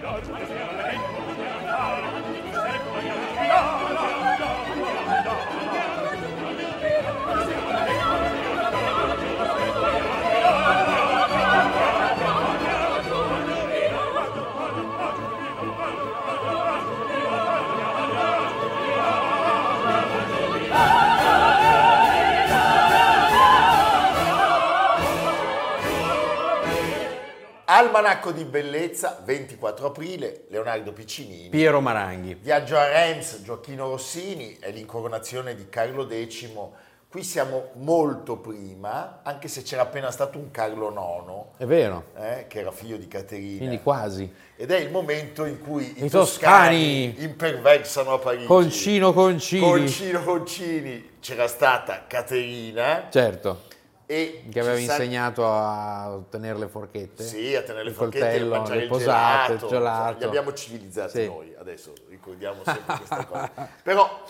Thank. Almanacco di bellezza, 24 aprile, Leonardo Piccinini. Piero Maranghi. Viaggio a Reims, Gioacchino Rossini, è l'incoronazione di Carlo X. Qui siamo molto prima, anche se c'era appena stato un Carlo IX. È vero. Eh, che era figlio di Caterina. Quindi quasi. Ed è il momento in cui i, I toscani, toscani imperversano a Parigi. Concino Concini. Concino Concini. C'era stata Caterina. Certo e che aveva insegnato a tenere le forchette. Sì, a tenere le forchette, coltello, a mangiare le il posate, gelato. il gelato. Li abbiamo civilizzati sì. noi, adesso ricordiamo sempre questa cosa. Però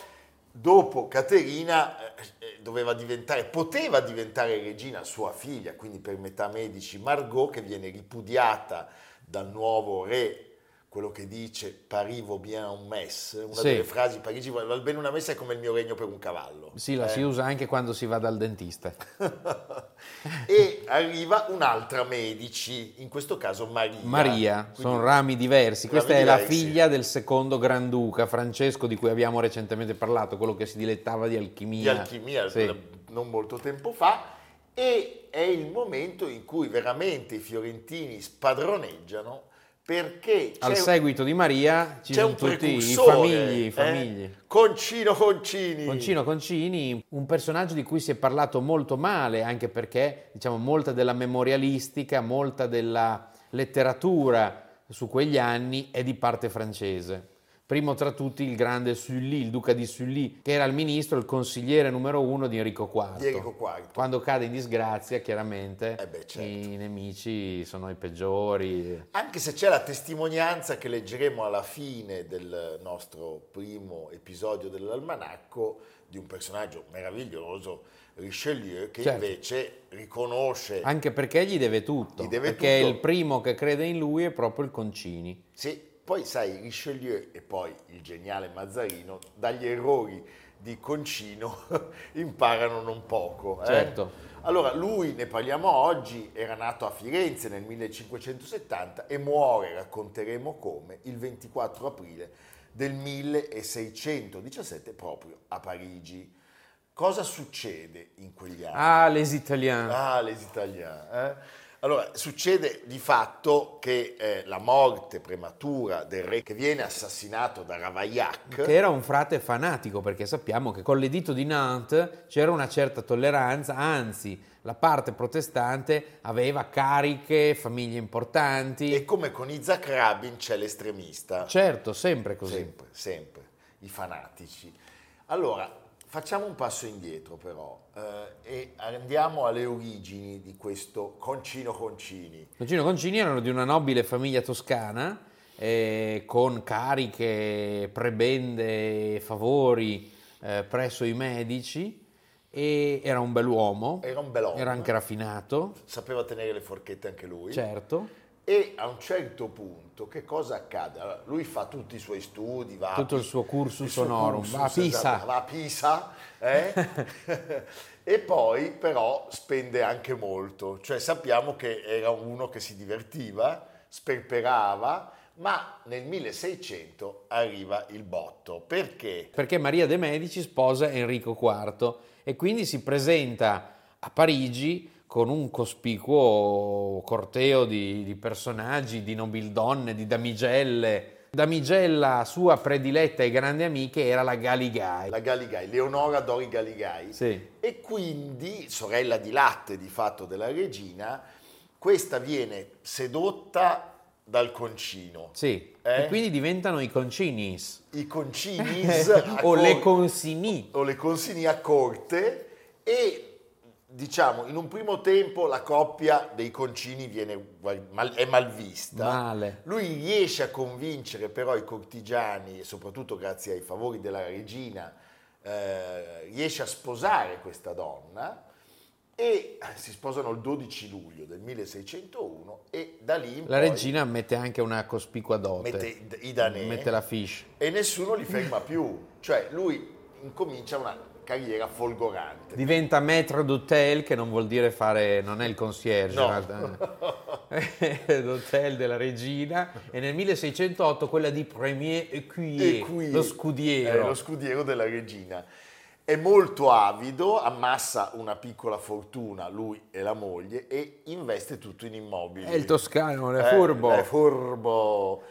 dopo Caterina eh, eh, doveva diventare, poteva diventare regina sua figlia, quindi per metà medici Margot, che viene ripudiata dal nuovo re quello che dice Paris vaut bien un mess, una sì. delle frasi Parigi va bene una messa è come il mio regno per un cavallo. Sì, la eh? si usa anche quando si va dal dentista. e arriva un'altra Medici, in questo caso Maria. Maria, Quindi, sono rami diversi. rami Questa è diversi. la figlia del secondo Granduca, Francesco, di cui abbiamo recentemente parlato, quello che si dilettava di alchimia. Di alchimia, sì. non molto tempo fa. E è il momento in cui veramente i fiorentini spadroneggiano perché al seguito di Maria ci sono tutti i famigli, i eh? famigli. Concino Concini. Concino Concini, un personaggio di cui si è parlato molto male, anche perché diciamo, molta della memorialistica, molta della letteratura su quegli anni è di parte francese. Primo tra tutti il grande Sully, il duca di Sully, che era il ministro, il consigliere numero uno di Enrico IV. Di Enrico IV. Quando cade in disgrazia, chiaramente Eh beh, certo. i nemici sono i peggiori. Anche se c'è la testimonianza che leggeremo alla fine del nostro primo episodio dell'almanacco di un personaggio meraviglioso, Richelieu, che Certo. invece riconosce... Anche perché gli deve tutto, Gli deve perché tutto. il primo che crede in lui è proprio il Concini. Sì, poi sai, Richelieu e poi il geniale Mazzarino, dagli errori di Concino imparano non poco. eh. Certo. Allora, lui, ne parliamo oggi, era nato a Firenze nel 1570 e muore, racconteremo come, il 24 aprile del 1617 proprio a Parigi. Cosa succede in quegli anni? Ah, les Italiens. Ah, les Italiens. eh? Allora, succede di fatto che eh, la morte prematura del re che viene assassinato da Ravaillac, Che era un frate fanatico, perché sappiamo che con l'editto di Nantes c'era una certa tolleranza, anzi la parte protestante aveva cariche, famiglie importanti. e come con Isaac Rabin c'è l'estremista. Certo, sempre così. Sempre, sempre, i fanatici. Allora, facciamo un passo indietro però eh, e andiamo alle origini di questo Concino Concini. Concino Concini erano di una nobile famiglia toscana, eh, con cariche, prebende, favori eh, presso i medici, e era un bell'uomo, Era un bell'uomo. era anche raffinato, Sapeva tenere le forchette anche lui. certo. E a un certo punto che cosa accade? Allora, lui fa tutti i suoi studi, va Tutto il suo cursus cursus, va a Pisa. esatto, va a Pisa, eh? e poi però spende anche molto, cioè sappiamo che era uno che si divertiva, sperperava, ma nel 1600 arriva il botto. Perché? Perché Maria de' Medici sposa Enrico IV e quindi si presenta a Parigi con un cospicuo corteo di, di personaggi, di nobildonne, di damigelle. Damigella sua prediletta e grande amica era la Galigai. La Galigai, Leonora Dori Galigai. Sì. E quindi, sorella di latte di fatto della regina, questa viene sedotta dal concino. Sì, Eh? e quindi diventano i concinis. I concinis o le consini. o le consini a corte e diciamo in un primo tempo la coppia dei concini viene, mal- è malvista. Male. Lui riesce a convincere però i cortigiani, soprattutto grazie ai favori della regina, eh, riesce a sposare questa donna e si sposano il 12 luglio del 1601 e da lì La regina mette anche una cospicua dote. mette i- i danè Mette la fish. e nessuno li ferma più. Cioè lui incomincia una carriera folgorante. Diventa maître d'hôtel, che non vuol dire fare, non è il concierge, No. è l'hotel della regina. E nel 1608 quella di Premier Écuyer, lo scudiero. lo scudiero della regina. È molto avido, ammassa una piccola fortuna, lui e la moglie, e investe tutto in immobili. È il toscano, è Eh, furbo. È furbo.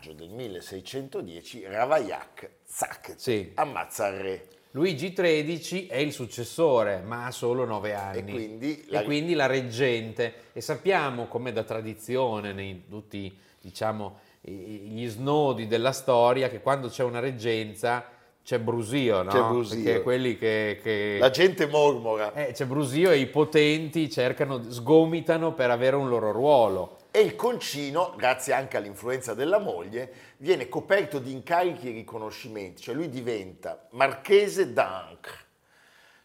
Maggio del 1610 Ravaillac, zac, Sì. ammazza il re. Luigi XIII è il successore, ma ha solo nove anni. E quindi E la- quindi la reggente. E sappiamo, come da tradizione, nei tutti diciamo, gli snodi della storia, che quando c'è una reggenza c'è brusio, no? C'è brusio. Perché quelli che... che- La gente mormora. eh, c'è brusio e i potenti cercano, sgomitano per avere un loro ruolo. E il concino, grazie anche all'influenza della moglie, viene coperto di incarichi e riconoscimenti, cioè lui diventa marchese d'Ancre,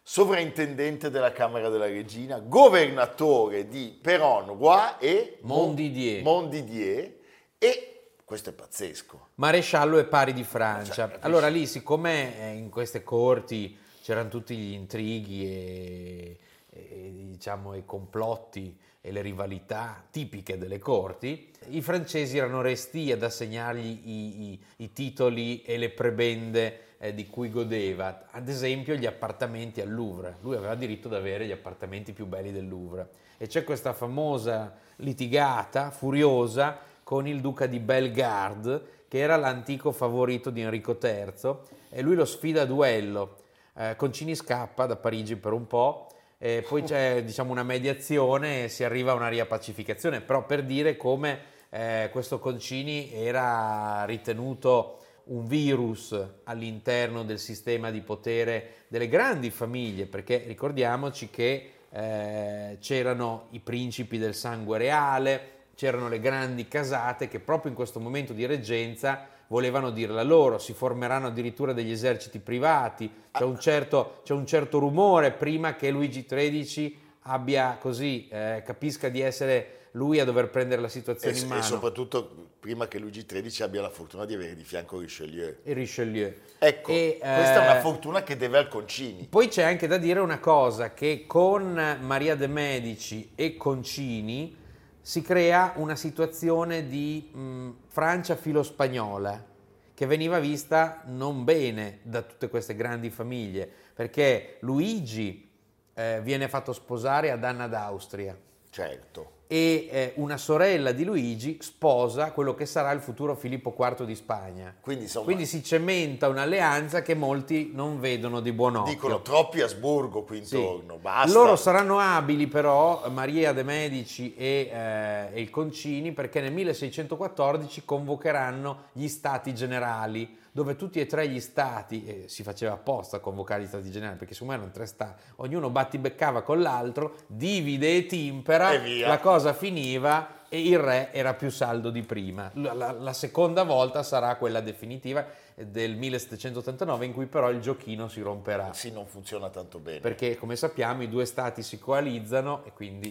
sovrintendente della Camera della Regina, governatore di Perron-Roi e Montdidier. Montdidier e questo è pazzesco. Maresciallo e pari di Francia. Cioè, allora lì, siccome eh, in queste corti c'erano tutti gli intrighi e, e, diciamo i complotti e le rivalità tipiche delle corti, i francesi erano resti ad assegnargli i, i- i titoli e le prebende eh, di cui godeva, ad esempio gli appartamenti al Louvre. Lui aveva diritto ad avere gli appartamenti più belli del Louvre. E c'è questa famosa litigata furiosa con il duca di Bellegarde, che era l'antico favorito di Enrico III, e lui lo sfida a duello. Eh, Concini scappa da Parigi per un po', e poi c'è diciamo, una mediazione e si arriva a una riappacificazione, però per dire come eh, questo Concini era ritenuto un virus all'interno del sistema di potere delle grandi famiglie, perché ricordiamoci che eh, c'erano i principi del sangue reale, c'erano le grandi casate che proprio in questo momento di reggenza volevano dirla loro, si formeranno addirittura degli eserciti privati, c'è un certo, c'è un certo rumore prima che Luigi XIII abbia così, eh, capisca di essere lui a dover prendere la E, situazione in e mano. soprattutto prima che Luigi XIII abbia la fortuna di avere di fianco Richelieu. E Richelieu. Ecco, E, questa è una eh, fortuna che deve al Concini. Poi c'è anche da dire una cosa, che con Maria de Medici e Concini si crea una situazione di mh, Francia filo-spagnola che veniva vista non bene da tutte queste grandi famiglie, perché Luigi eh, viene fatto sposare ad Anna d'Austria Certo. E eh, una sorella di Luigi sposa quello che sarà il futuro Filippo IV di Spagna. Quindi insomma Quindi si cementa un'alleanza che molti non vedono di buon occhio. dicono troppi Asburgo qui Sì. intorno, basta. Loro saranno abili però, Maria de Medici e, eh, e il Concini, perché nel 1614 convocheranno gli stati generali, dove tutti e tre gli stati, e si faceva apposta a convocare gli stati generali, perché secondo me erano tre stati, ognuno battibeccava con l'altro, divide e timpera, E la cosa finiva e il re era più saldo di prima. La, la- la seconda volta sarà quella definitiva eh, del 1789 in cui però il giochino si romperà, Sì, non funziona tanto bene. perché come sappiamo i due stati si coalizzano e quindi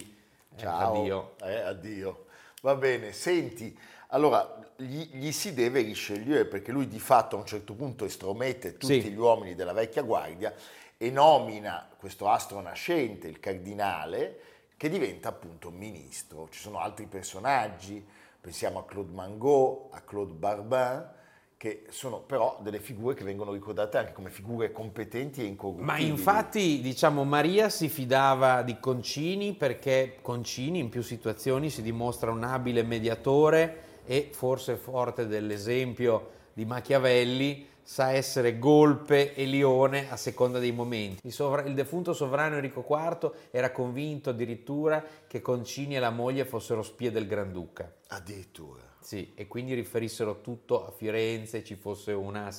eh, Ciao. addio. Eh, addio. Va bene, senti, allora gli, gli si deve Richelieu perché lui di fatto a un certo punto estromette tutti Sì. gli uomini della vecchia guardia e nomina questo astro nascente, il cardinale, che diventa appunto ministro. Ci sono altri personaggi, pensiamo a Claude Mangot, a Claude Barbin, che sono però delle figure che vengono ricordate anche come figure competenti e Ma incorruttibili. infatti, diciamo, Maria si fidava di Concini perché Concini in più situazioni si dimostra un abile mediatore e forse forte dell'esempio di Machiavelli sa essere golpe e lione a seconda dei momenti. Il, sovra- il defunto sovrano Enrico IV era convinto addirittura che Concini e la moglie fossero spie del Granduca. Addirittura. Sì, e quindi riferissero tutto a Firenze, ci fosse una...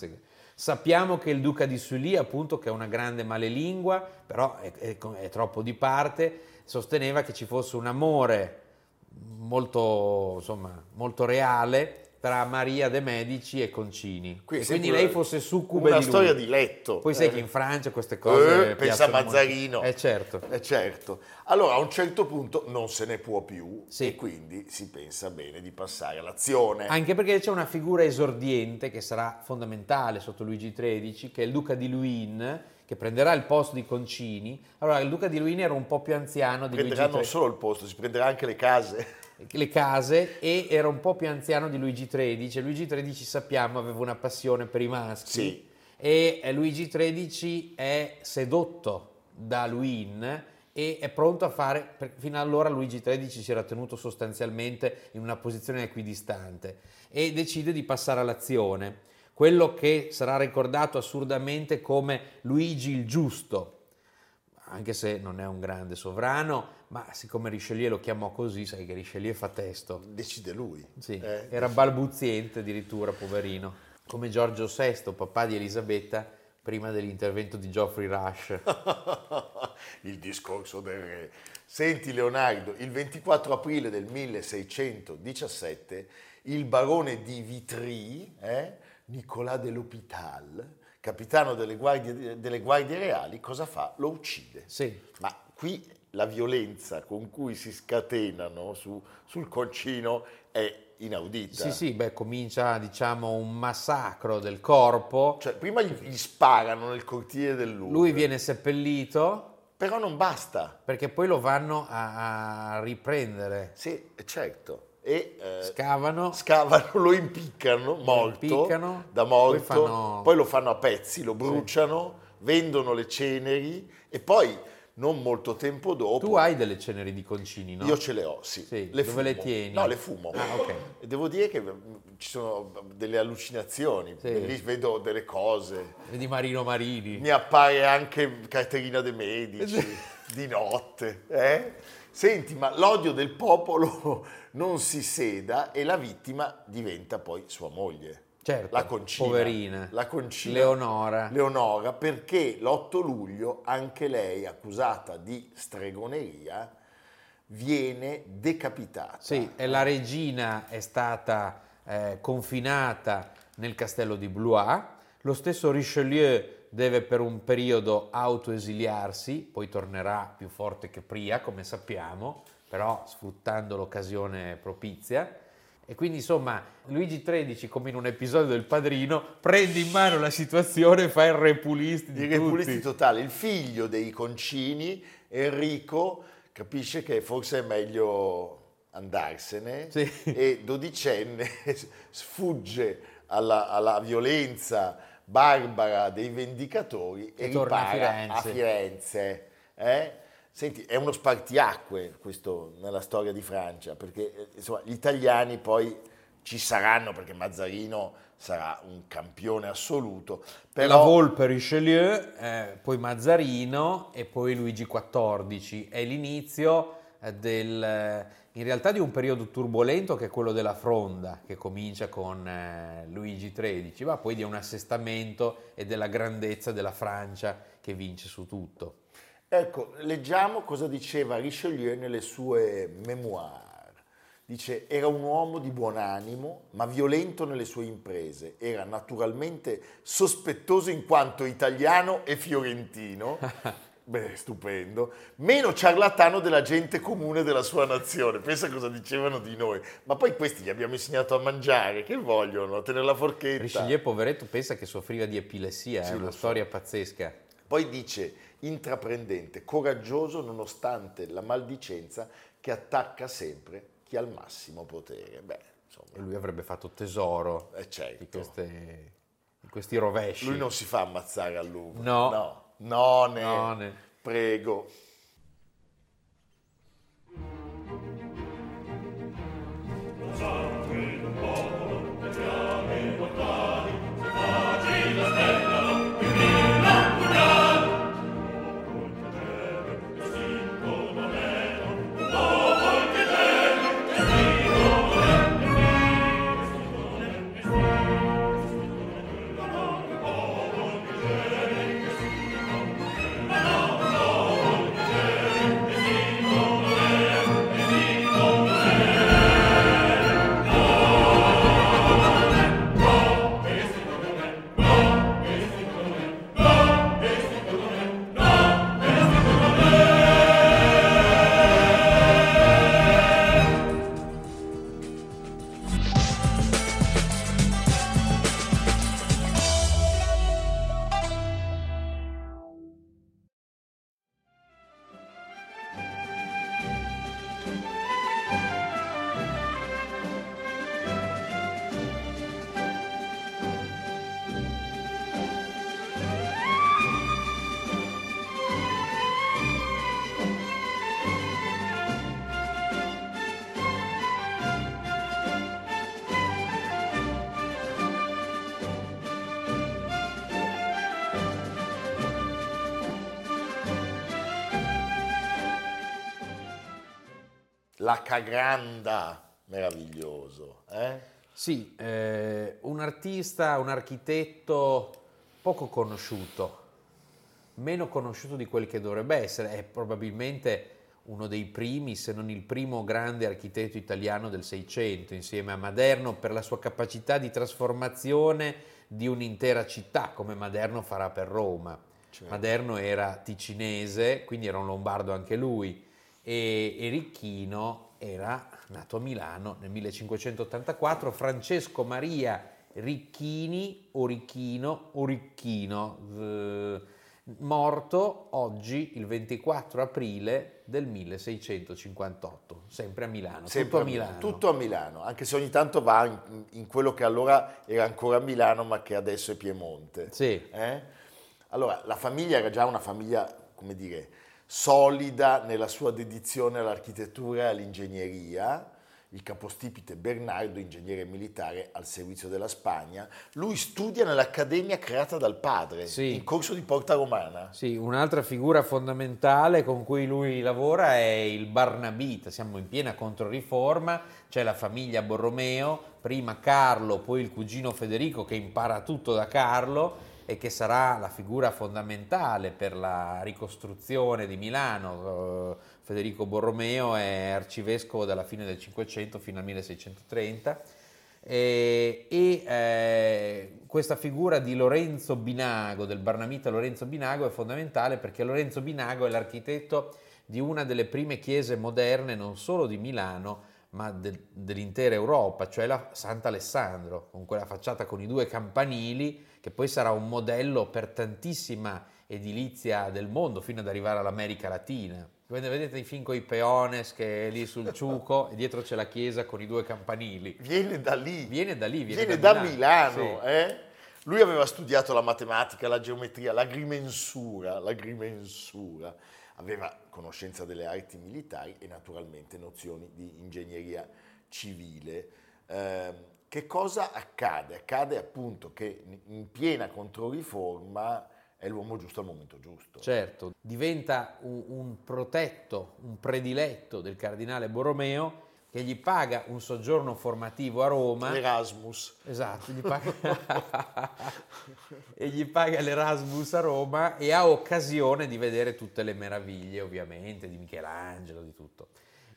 Sappiamo che il duca di Sully, appunto, che è una grande malelingua, però è, è- è troppo di parte, sosteneva che ci fosse un amore molto, insomma, molto reale tra Maria de Medici e Concini. Qui è quindi sempre lei fosse succube una di storia di letto. Poi sai Eh. che in Francia queste cose... Eh, pensa. Mazzarino. Eh certo. Eh certo. Allora a un certo punto non se ne può più Sì. e quindi si pensa bene di passare all'azione. Anche perché c'è una figura esordiente che sarà fondamentale sotto Luigi XIII, che è il duca di Luynes, che prenderà il posto di Concini. Allora, il duca di Luynes era un po' più anziano di Luigi Prenderà non XIII, solo il posto, si prenderà anche le case. le case, e era un po' più anziano di Luigi XIII. Luigi XIII, sappiamo, aveva una passione per i maschi. Sì. E eh, Luigi XIII è sedotto da Luynes e è pronto a fare, fino allora Luigi XIII si era tenuto sostanzialmente in una posizione equidistante e decide di passare all'azione. Quello che sarà ricordato assurdamente come Luigi il Giusto, anche se non è un grande sovrano, ma siccome Richelieu lo chiamò così, sai che Richelieu fa testo. Decide lui. Sì, Eh, era balbuziente addirittura, poverino. Come Giorgio VI, papà di Elisabetta, prima dell'intervento di Geoffrey Rush. il discorso del re. Senti Leonardo, il 24 aprile del 1617 il barone di Vitry, eh, Nicolas de l'Hôpital, capitano delle guardie, delle guardie reali, cosa fa? Lo uccide. Sì, Ma qui la violenza con cui si scatenano su- sul concino è inaudita. sì, sì, beh, comincia diciamo un massacro del corpo. Cioè, prima gli, gli sparano nel cortile del Louvre. Lui viene seppellito Però non basta. perché poi lo vanno a, a riprendere. Sì, certo. E eh, Scavano, scavano, lo impiccano morto, impiccano, da poi morto, fanno- poi lo fanno a pezzi, lo bruciano, vendono le ceneri e poi non molto tempo dopo tu hai delle ceneri di concini, no? io ce le ho, sì. Sì, Le dove fumo. le tieni? No, le fumo. Ah, ok. E devo dire che mm, ci sono delle allucinazioni, Sì. lì vedo delle cose. Di Marino Marini. Mi appare anche Caterina de Medici di notte. eh? Senti, ma l'odio del popolo non si seda e la vittima diventa poi sua moglie. Certo, la concina. poverina. La concina. Leonora. Leonora, perché l'8 luglio anche lei, accusata di stregoneria, viene decapitata. Sì, e la regina è stata eh, confinata nel castello di Blois. Lo stesso Richelieu deve per un periodo autoesiliarsi, poi tornerà più forte che Pria, come sappiamo, però sfruttando l'occasione propizia. E quindi insomma Luigi XIII, come in un episodio del Padrino, prende in mano la situazione e fa il repulisti di Il tutti. repulisti totale. Il figlio dei concini, Enrico, capisce che forse è meglio andarsene Sì. e dodicenne sfugge alla, alla violenza barbara dei vendicatori e, E torna a ripara Firenze. a Firenze. eh? Senti, è uno spartiacque questo nella storia di Francia, perché eh, insomma, gli italiani poi ci saranno, perché Mazzarino sarà un campione assoluto. Però... La Volpe Richelieu, eh, poi Mazzarino e poi Luigi XIV. È l'inizio eh, del, eh, in realtà di un periodo turbolento che è quello della fronda, che comincia con eh, Luigi XIII, ma poi di un assestamento e della grandezza della Francia che vince su tutto. Ecco, leggiamo cosa diceva Richelieu nelle sue memoir. Dice, era un uomo di buon animo, ma violento nelle sue imprese. Era naturalmente sospettoso in quanto italiano e fiorentino. Beh, stupendo. Meno ciarlatano della gente comune della sua nazione. Pensa cosa dicevano di noi. Ma poi questi gli abbiamo insegnato a mangiare. Che vogliono? A tenere la forchetta. Richelieu, poveretto, pensa che soffriva di epilessia. Sì, è una storia so. pazzesca. Poi dice, intraprendente, coraggioso nonostante la maldicenza che attacca sempre chi ha il massimo potere. Beh, insomma. E lui avrebbe fatto tesoro eh certo. di, queste, di, questi rovesci. Lui non si fa ammazzare a lungo. No. No. None. None. Prego. La Cagranda, meraviglioso. Eh? Sì, eh, un artista, un architetto poco conosciuto, meno conosciuto di quel che dovrebbe essere, è probabilmente uno dei primi, se non il primo grande architetto italiano del Seicento, insieme a Maderno, per la sua capacità di trasformazione di un'intera città, come Maderno farà per Roma. Certo. Maderno era ticinese, quindi era un lombardo anche lui, e, e Ricchino era nato a Milano nel 1584, Francesco Maria Ricchini o Ricchino o Ricchino, eh, morto oggi il 24 aprile del 1658, sempre a Milano. Sempre tutto a Milano. Tutto a Milano, anche se ogni tanto va in, in, quello che allora era ancora Milano ma che adesso è Piemonte. Sì. Eh? Allora, la famiglia era già una famiglia, come dire, solida nella sua dedizione all'architettura e all'ingegneria, il capostipite Bernardo, ingegnere militare al servizio della Spagna. Lui studia nell'accademia creata dal padre, sì. in corso di Porta Romana. Sì, un'altra figura fondamentale con cui lui lavora è il Barnabita, siamo in piena controriforma, c'è la famiglia Borromeo, prima Carlo, poi il cugino Federico che impara tutto da Carlo e che sarà la figura fondamentale per la ricostruzione di Milano. Eh, Federico Borromeo è arcivescovo dalla fine del Cinquecento fino al 1630 e, e eh, questa figura di Lorenzo Binago, del barnamita Lorenzo Binago, è fondamentale perché Lorenzo Binago è l'architetto di una delle prime chiese moderne non solo di Milano, ma de, dell'intera Europa, cioè la Sant'Alessandro, con quella facciata con i due campanili, che poi sarà un modello per tantissima edilizia del mondo, fino ad arrivare all'America Latina. Vedete i film con i peones che è lì sul ciuco e dietro c'è la chiesa con i due campanili. Viene da lì. Viene da lì, viene, viene da, da, Milano. Milano sì. eh? Lui aveva studiato la matematica, la geometria, l'agrimensura, l'agrimensura aveva conoscenza delle arti militari e naturalmente nozioni di ingegneria civile. Eh, che cosa accade? Accade appunto che in piena controriforma è l'uomo giusto al momento giusto. Certo, diventa un, un protetto, un prediletto del cardinale Borromeo che gli paga un soggiorno formativo a Roma. L'Erasmus. Esatto, gli paga... e gli paga l'Erasmus a Roma e ha occasione di vedere tutte le meraviglie, ovviamente, di Michelangelo, di tutto.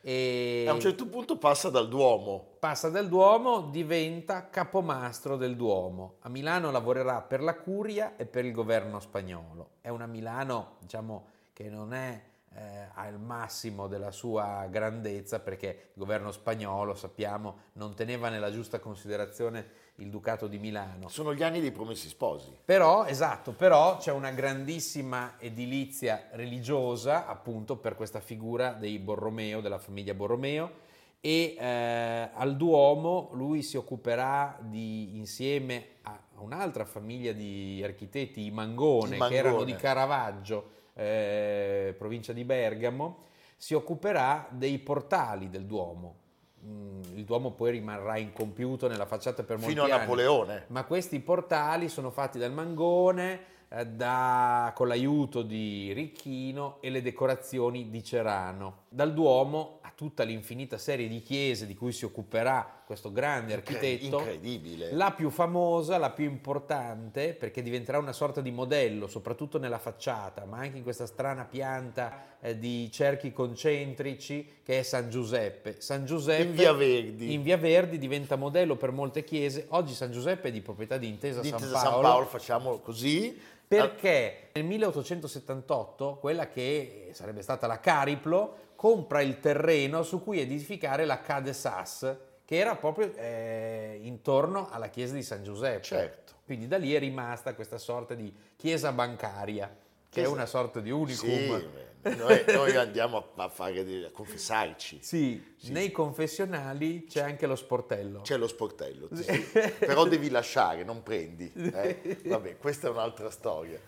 E a un certo punto passa dal Duomo. Passa dal Duomo, diventa capomastro del Duomo. A Milano lavorerà per la Curia e per il governo spagnolo. È una Milano, diciamo, che non è eh, al massimo della sua grandezza perché il governo spagnolo, sappiamo, non teneva nella giusta considerazione il Ducato di Milano. Sono gli anni dei promessi sposi. Però, esatto, però c'è una grandissima edilizia religiosa appunto per questa figura dei Borromeo, della famiglia Borromeo e eh, al Duomo lui si occuperà di, insieme a un'altra famiglia di architetti, i Mangone, Mangone. che erano di Caravaggio, eh, provincia di Bergamo, si occuperà dei portali del Duomo. Mm, il Duomo poi rimarrà incompiuto nella facciata per molti Fino anni. Fino a Napoleone. Ma questi portali sono fatti dal Mangone, eh, da, con l'aiuto di Ricchino e le decorazioni di Cerano. Dal Duomo a tutta l'infinita serie di chiese di cui si occuperà questo grande architetto. Incredibile. La più famosa, la più importante, perché diventerà una sorta di modello, soprattutto nella facciata, ma anche in questa strana pianta eh, di cerchi concentrici, che è San Giuseppe. San Giuseppe in Via Verdi. In Via Verdi diventa modello per molte chiese. Oggi San Giuseppe è di proprietà di Intesa, di Intesa San Paolo. San Paolo facciamo così perché nel 1878 quella che sarebbe stata la Cariplo compra il terreno su cui edificare la Cade Sas, che era proprio eh, intorno alla chiesa di San Giuseppe. Certo. Quindi da lì è rimasta questa sorta di chiesa bancaria che è una sorta di unicum. Sì, noi, noi, andiamo a, fare, a confessarci. Sì, sì, nei confessionali c'è anche lo sportello. C'è lo sportello, sì. però devi lasciare, non prendi. Eh? Vabbè, questa è un'altra storia.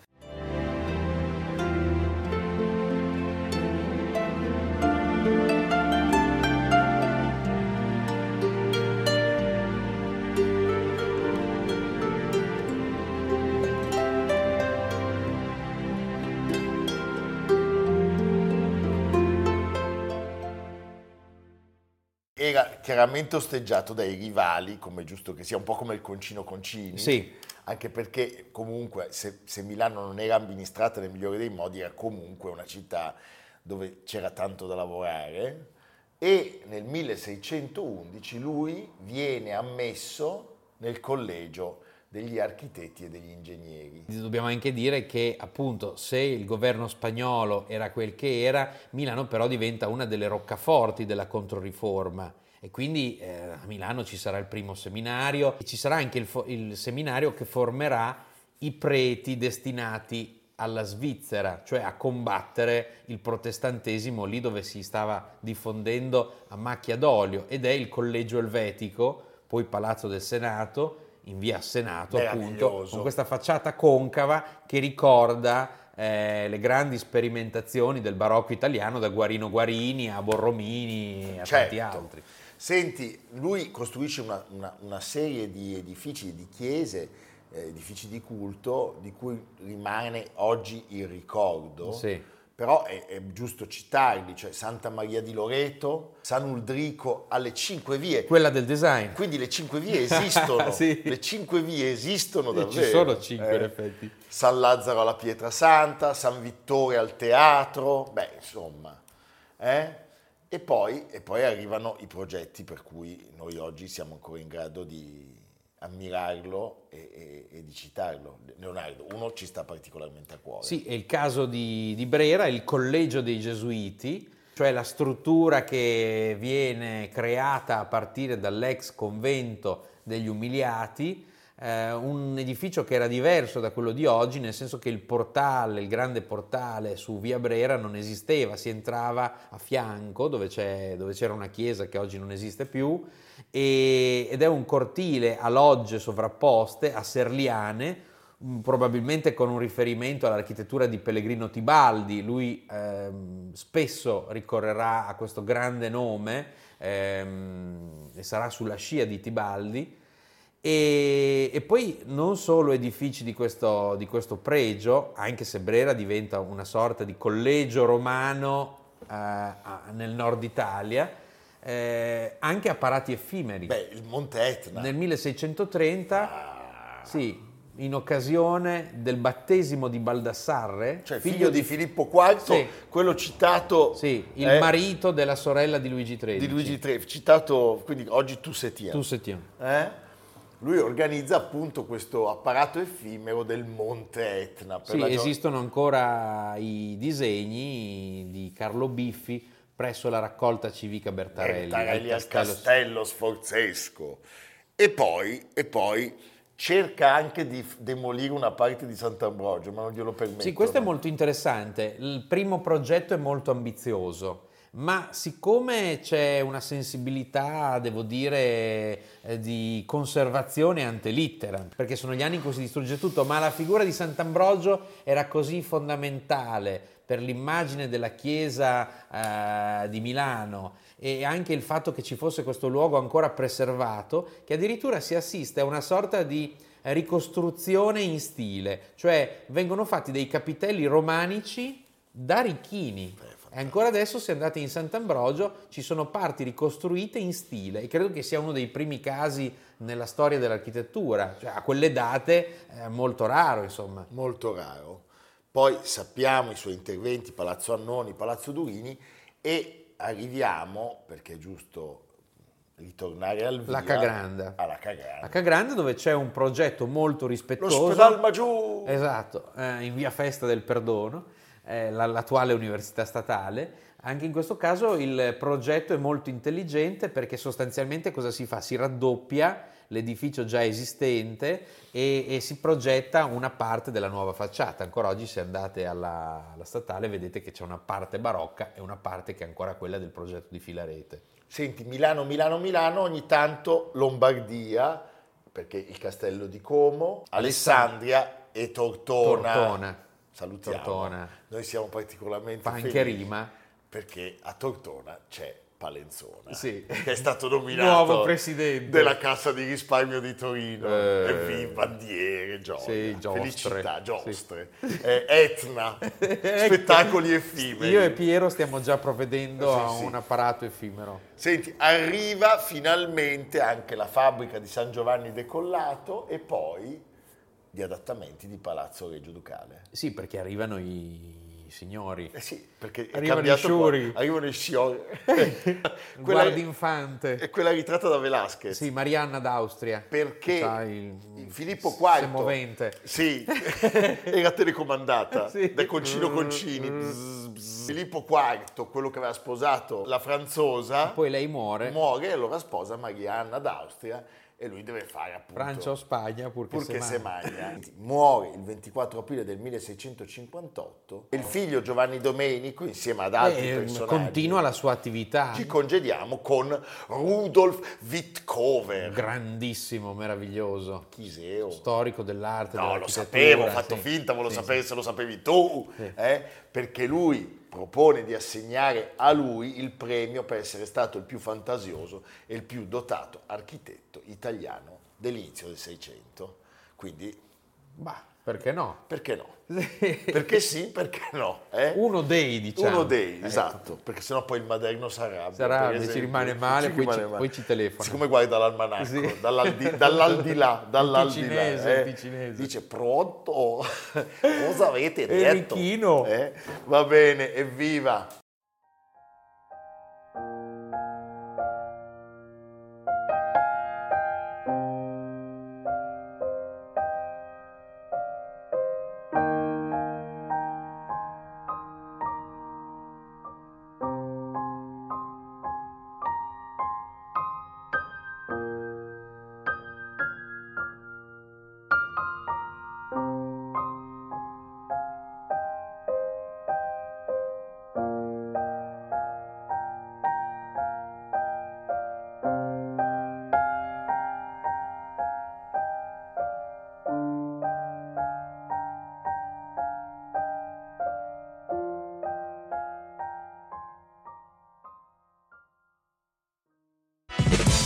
Chiaramente osteggiato dai rivali, come è giusto che sia, un po' come il Concino Concini. Sì. Anche perché comunque se, se Milano non era amministrata nel migliore dei modi, era comunque una città dove c'era tanto da lavorare e nel 1611 lui viene ammesso nel collegio degli architetti e degli ingegneri. Dobbiamo anche dire che appunto se il governo spagnolo era quel che era, Milano però diventa una delle roccaforti della Controriforma e quindi eh, a Milano ci sarà il primo seminario e ci sarà anche il, fo- il seminario che formerà i preti destinati alla Svizzera, cioè a combattere il protestantesimo lì dove si stava diffondendo a macchia d'olio ed è il collegio elvetico, poi Palazzo del Senato, in via Senato appunto, con questa facciata concava che ricorda eh, le grandi sperimentazioni del barocco italiano da Guarino Guarini a Borromini e a certo. tanti altri. Senti, lui costruisce una, una, una serie di edifici, di chiese, eh, edifici di culto, di cui rimane oggi il ricordo. Sì. Però è, è, giusto citarli, cioè Santa Maria di Loreto, San Uldrico alle cinque vie. Quella del design. Quindi le cinque vie esistono. sì. Le cinque vie esistono davvero. Ci sono cinque eh. in effetti. San Lazzaro alla Pietra Santa, San Vittore al teatro, beh insomma. Eh? E poi, e poi arrivano i progetti per cui noi oggi siamo ancora in grado di ammirarlo e, e, e, di citarlo. Leonardo, uno ci sta particolarmente a cuore. Sì, è il caso di, di Brera, il collegio dei Gesuiti, cioè la struttura che viene creata a partire dall'ex convento degli umiliati, eh, un edificio che era diverso da quello di oggi, nel senso che il portale, il grande portale su Via Brera non esisteva, si entrava a fianco dove, dove c'era una chiesa che oggi non esiste più e, ed è un cortile a logge sovrapposte, a serliane, mm, probabilmente con un riferimento all'architettura di Pellegrino Tibaldi, lui ehm, spesso ricorrerà a questo grande nome ehm, e sarà sulla scia di Tibaldi e, e, poi non solo edifici di questo, di questo, pregio, anche se Brera diventa una sorta di collegio romano eh, nel nord Italia, eh, anche apparati effimeri. Beh, il Monte Etna. Nel 1630, Ah, sì, in occasione del battesimo di Baldassarre, cioè figlio, di Filippo IV, Sì. quello citato sì, il eh, marito della sorella di Luigi XIII. di Luigi III, citato quindi oggi tu Setien. Tu Setien. Eh? Lui organizza appunto questo apparato effimero del Monte Etna. Sì, esistono ancora i disegni di Carlo Biffi presso la raccolta civica Bertarelli, Bertarelli al al castello- castello sforzesco. E poi, e poi cerca anche di demolire una parte di Sant'Ambrogio, ma non glielo permette. Sì, questo è molto interessante. Il primo progetto è molto ambizioso, ma siccome c'è una sensibilità, devo dire, eh, di conservazione ante litteram, perché sono gli anni in cui si distrugge tutto, ma la figura di Sant'Ambrogio era così fondamentale per l'immagine della chiesa eh, di Milano e anche il fatto che ci fosse questo luogo ancora preservato, che addirittura si assiste a una sorta di ricostruzione in stile, cioè vengono fatti dei capitelli romanici da Ricchini. E ancora adesso se andate in Sant'Ambrogio ci sono parti ricostruite in stile e credo che sia uno dei primi casi nella storia dell'architettura, cioè a quelle date è molto raro insomma. molto raro. Poi sappiamo i suoi interventi, Palazzo Annoni, Palazzo Durini, e arriviamo, perché è giusto ritornare al via, La Cagranda. alla Cagranda. A Cagrande dove c'è un progetto molto rispettoso. L'ospedale Maggiù! Esatto, eh, in via Festa del Perdono, eh, la- l'attuale università statale. Anche in questo caso il progetto è molto intelligente perché sostanzialmente cosa si fa? Si raddoppia l'edificio già esistente e, e si progetta una parte della nuova facciata. Ancora oggi se andate alla, alla statale vedete che c'è una parte barocca e una parte che è ancora quella del progetto di Filarete. Senti, Milano, Milano, Milano, ogni tanto Lombardia, perché il castello di Como, Alessandria e Tortona. Tortona. Salutiamo. Tortona. Noi siamo particolarmente Fa anche rima. perché a Tortona c'è Palenzona, Sì. che è stato nominato Nuovo presidente. della Cassa di risparmio di Torino. Eh. E vi bandiere, gioia, Sì, giostre. felicità, Sì. giostre, Eh, Etna, spettacoli effimeri. Io e Piero stiamo già provvedendo Sì, a sì. un apparato effimero. Senti, arriva finalmente anche la fabbrica di San Giovanni Decollato e poi gli adattamenti di Palazzo Reggio Ducale. Sì, perché arrivano i signori. Eh sì, perché Arrivano i sciuri. Arrivano i sciori. Guardi infante. è quella ritratta da Velasquez. Sì, Marianna d'Austria. Perché il, il Filippo IV semovente. Sì, era telecomandata Sì. da Concino Concini. Bzz, bzz. Filippo IV, quello che aveva sposato la franzosa, Poi lei muore. muore e allora sposa Marianna d'Austria e lui deve fare appunto Francia o Spagna, purché, purché se se magna. Muore il 24 aprile del 1658 e il figlio Giovanni Domenico insieme ad altri Eh, personaggi continua la sua attività. ci congediamo con Rudolf Wittkower, Grandissimo, meraviglioso. Chiseo. Storico dell'arte. No, lo sapevo, ho fatto sì. finta, ve lo Sì, sapevi se lo sapevi tu, Sì. eh? perché lui propone di assegnare a lui il premio per essere stato il più fantasioso e il più dotato architetto italiano dell'inizio del Seicento. Quindi, Bah, perché no? perché no? Perché sì, perché no? eh? Uno dei, diciamo. Uno dei, Ecco. esatto, perché sennò poi il maderno sarà. Sarà, ci rimane male, poi ci- poi ci telefona. Siccome guarda l'almanacco, Sì. dall'aldi, dall'aldilà, dall'aldilà, ticinese, eh, ticinese. dice pronto, cosa avete detto? Enrichino. Eh? Va bene, evviva!